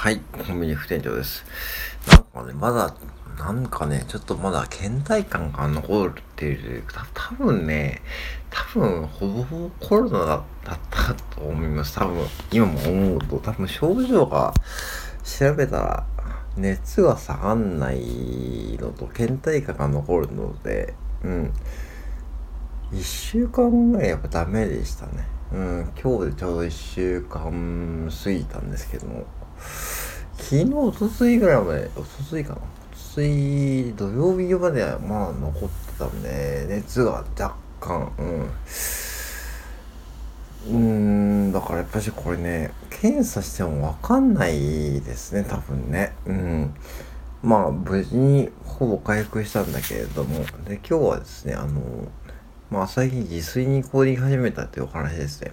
はい、コンビニ副店長です。なんかね、まだ、なんかね、ちょっとまだ倦怠感が残るっている。た多分ね、多分、ほぼほぼコロナだったと思います。多分、今も思うと、多分症状が調べたら、熱が下がんないのと、倦怠感が残るので、うん。1週間ぐらいやっぱダメでしたね。うん、今日でちょうど1週間過ぎたんですけども、昨日、おとついぐらいまで、おとついかな。おとつい、土曜日まではまあ残ってたんで、熱が若干、うん。うん、だからやっぱしこれね、検査してもわかんないですね、多分ね。うん。まあ、無事にほぼ回復したんだけれども、で、今日はですね、あの、まあ、最近自炊にこうり始めたっていうお話ですね。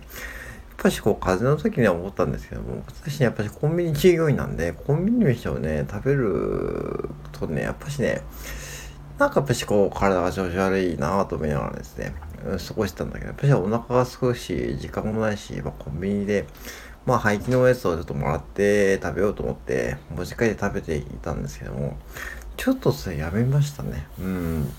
ぱしこう風邪の時には思ったんですけども私やっぱりコンビニ従業員なんでコンビニ飯をね食べるとねやっぱしねなんかやっぱしこう体が調子悪いなぁと思いながらですね過ごしたんだけどやっぱしお腹が少し時間もないし、まあ、コンビニでまあ廃棄のおやつをちょっともらって食べようと思って持ち帰って食べていたんですけどもちょっとそれやめましたね。うん。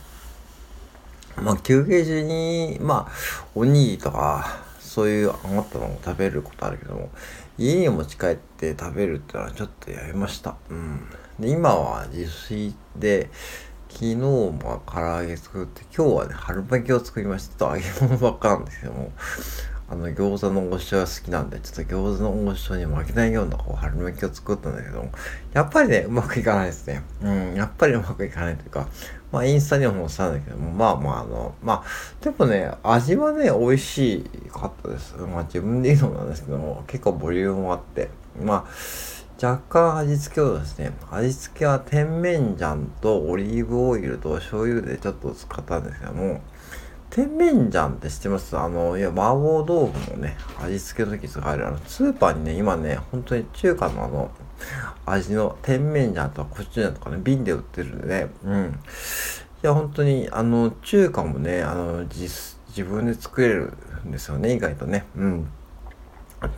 まあ休憩中にまあおにぎりとかそういう余ったのを食べることあるけども家に持ち帰って食べるってのはちょっとやめました。うん。で今は自炊で昨日も唐揚げ作って今日はね春巻きを作りました。と揚げ物ばっかなんですけどもあの餃子の王将が好きなんでちょっと餃子の王将に負けないようなこう春巻きを作ったんだけどもやっぱりねうまくいかないですね。うん。やっぱりうまくいかないというかまあ、インスタにも載せたんだけども、まあまあ、あの、まあ、でもね、味はね、美味しかったです。まあ、自分で言うのもなんですけども、結構ボリュームもあって、まあ、若干味付けをですね、味付けは甜麺醤とオリーブオイルと醤油でちょっと使ったんですけども、甜麺醤って知ってます？あの、いや、麻婆豆腐のね、味付けの時使える、あの、スーパーにね、今ね、本当に中華のあの、味の甜麺醤とかコチュジャンとかね、瓶で売ってるんでね、うん。いや、本当に、あの、中華もね、あの、自分で作れるんですよね、意外とね。うん。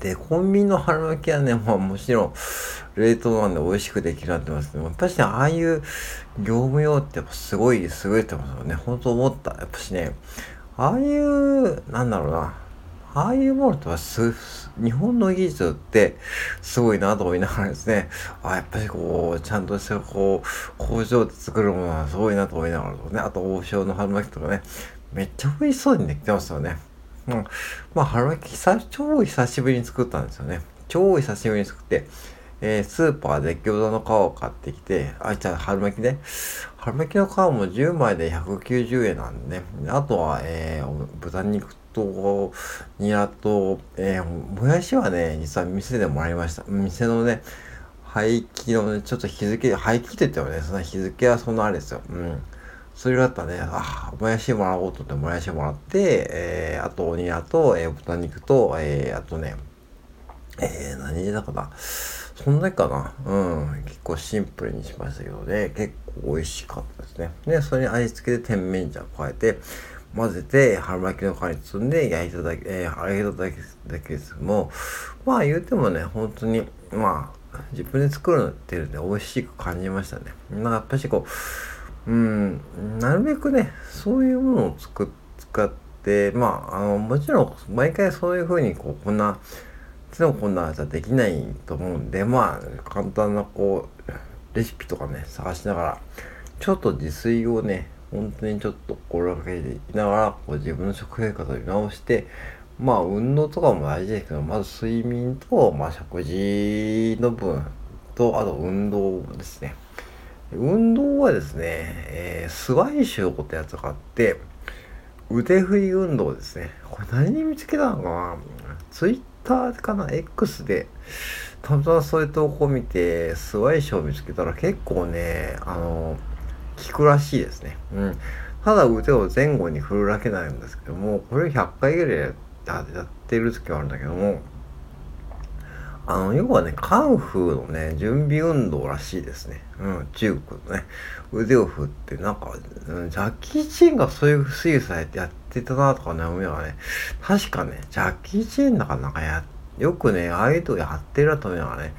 で、コンビニの春巻きはね、まあもちろん、冷凍なんで美味しくできるなってますけど、やっぱしね、ああいう業務用ってやっぱすごい優れてますよね。本当思った。やっぱしね、ああいう、なんだろうな、ああいうものとはす、日本の技術ってすごいなと思いながらですね、あやっぱりこう、ちゃんとしたこう、工場で作るものはすごいなと思いながらね、あと王将の春巻きとかね、めっちゃ美味しそうにできてますよね。うん。まあ、春巻き久、超久しぶりに作ったんですよね。超久しぶりに作って、えー、スーパーで餃子の皮を買ってきて、あ、じゃあ春巻きね。春巻きの皮も10枚で190円なんでね。あとは、えー、豚肉と、ニラと、えー、もやしはね、実は店でもらいました。店のね、廃棄のね、ちょっと日付、廃棄って言ってもね、そんな日付はそんなあれですよ。うん。それがあったらね、あ、もやしもらおうと思ってもやしもらって、えー、あと、ニラと、えー、豚肉と、えー、あとね、えー、何入だかな。そんなかな？うん。結構シンプルにしましたけどね、結構美味しかったですね。で、それに味付けで甜麺醤加えて、混ぜて、春巻きの皮に包んで焼いただけ、えー、揚げただけだけですけども、まあ言うてもね、本当に、まあ、自分で作るのっていうので美味しく感じましたね。なんかやっぱしこう、うん、なるべくね、そういうものを作っ、使って、まあ、あの、もちろん、毎回そういうふうに、こう、こんな、いつもこんなじゃできないと思うんで、まあ、簡単な、こう、レシピとかね、探しながら、ちょっと自炊をね、本当にちょっと心がけていながらこう自分の食生活を見直してまあ運動とかも大事ですけどまず睡眠と、まあ、食事の分とあと運動ですね。運動はですね、えー、スワイシューってやつがあって腕振り運動ですね。これ何に見つけたのかな？ツイッターかな？X でたまたまそういう投稿を見てスワイシューを見つけたら結構ねあの効くらしいですね。うん。ただ腕を前後に振るだけなんですけども、これ100回ぐらいやってる時はあるんだけども、あの、要はね、カンフーのね、準備運動らしいですね。うん、中国のね、腕を振って、なんか、うん、ジャッキー・チェンがそういう推されてやってたなとかね、思いながらね、確かね、ジャッキー・チェンだからなんかや、よくね、ああいうとこやってるなと思いながらね、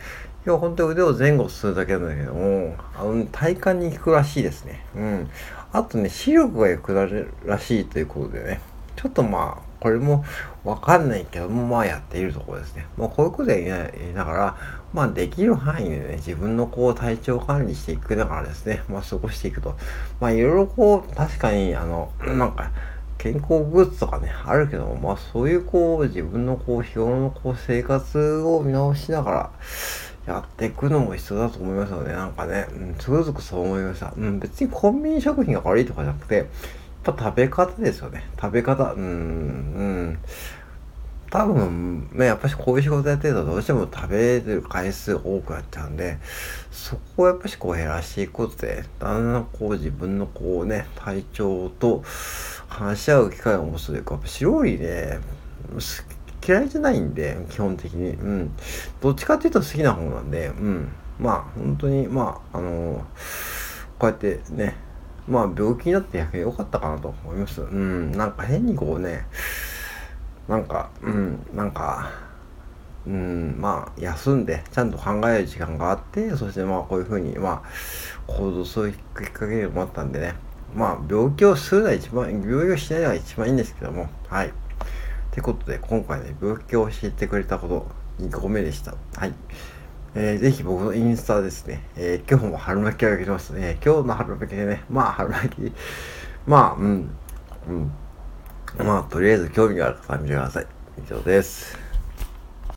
要は本当に腕を前後するだけなんだけども、あの、体幹に効くらしいですね。うん。あとね、視力が良くなるらしいということでね、ちょっとまあ、これもわかんないけども、まあやっているところですね。まあこういうことで言いながら、まあできる範囲でね、自分のこう体調管理していくながらですね、まあ過ごしていくと。まあいろいろこう、確かにあの、なんか、健康グッズとかね、あるけども、まあそういうこう、自分のこう、日頃のこう、生活を見直しながら、やっていくのも必要だと思いますよね。なんかね、うん、つくづくそう思いました。うん、別にコンビニ食品が悪いとかじゃなくて、ぱ食べ方ですよね。食べ方、うん、うん。多分、ね、やっぱしこういう仕事やってるとどうしても食べる回数多くなっちゃうんで、そこをやっぱしこう減らしていくことで、だんだんこう自分のこうね、体調と話し合う機会を持つというか、やっぱ白いね、嫌いじゃないんで、基本的に。うん。どっちかっていうと好きな方なんで、うん。まあ、本当に、まあ、あのー、こうやってね、まあ、病気になって逆に良かったかなと思います。うん。なんか変にこうね、なんか、うん、なんか、うん、まあ、休んで、ちゃんと考える時間があって、そしてまあ、こういうふうに、まあ、行動するきっかけにもあったんでね、まあ、病気をするのは一番、病気をしないのが一番いいんですけども、はい。ってことで、今回ね、病気を教えてくれたこと2個目でした。はい。えー、ぜひ僕のインスタですね、えー、今日も春巻きをあげてますね。今日の春巻きでね、まあ春巻き、まあ、うん、うん。まあ、とりあえず興味がある方は見てください。以上です。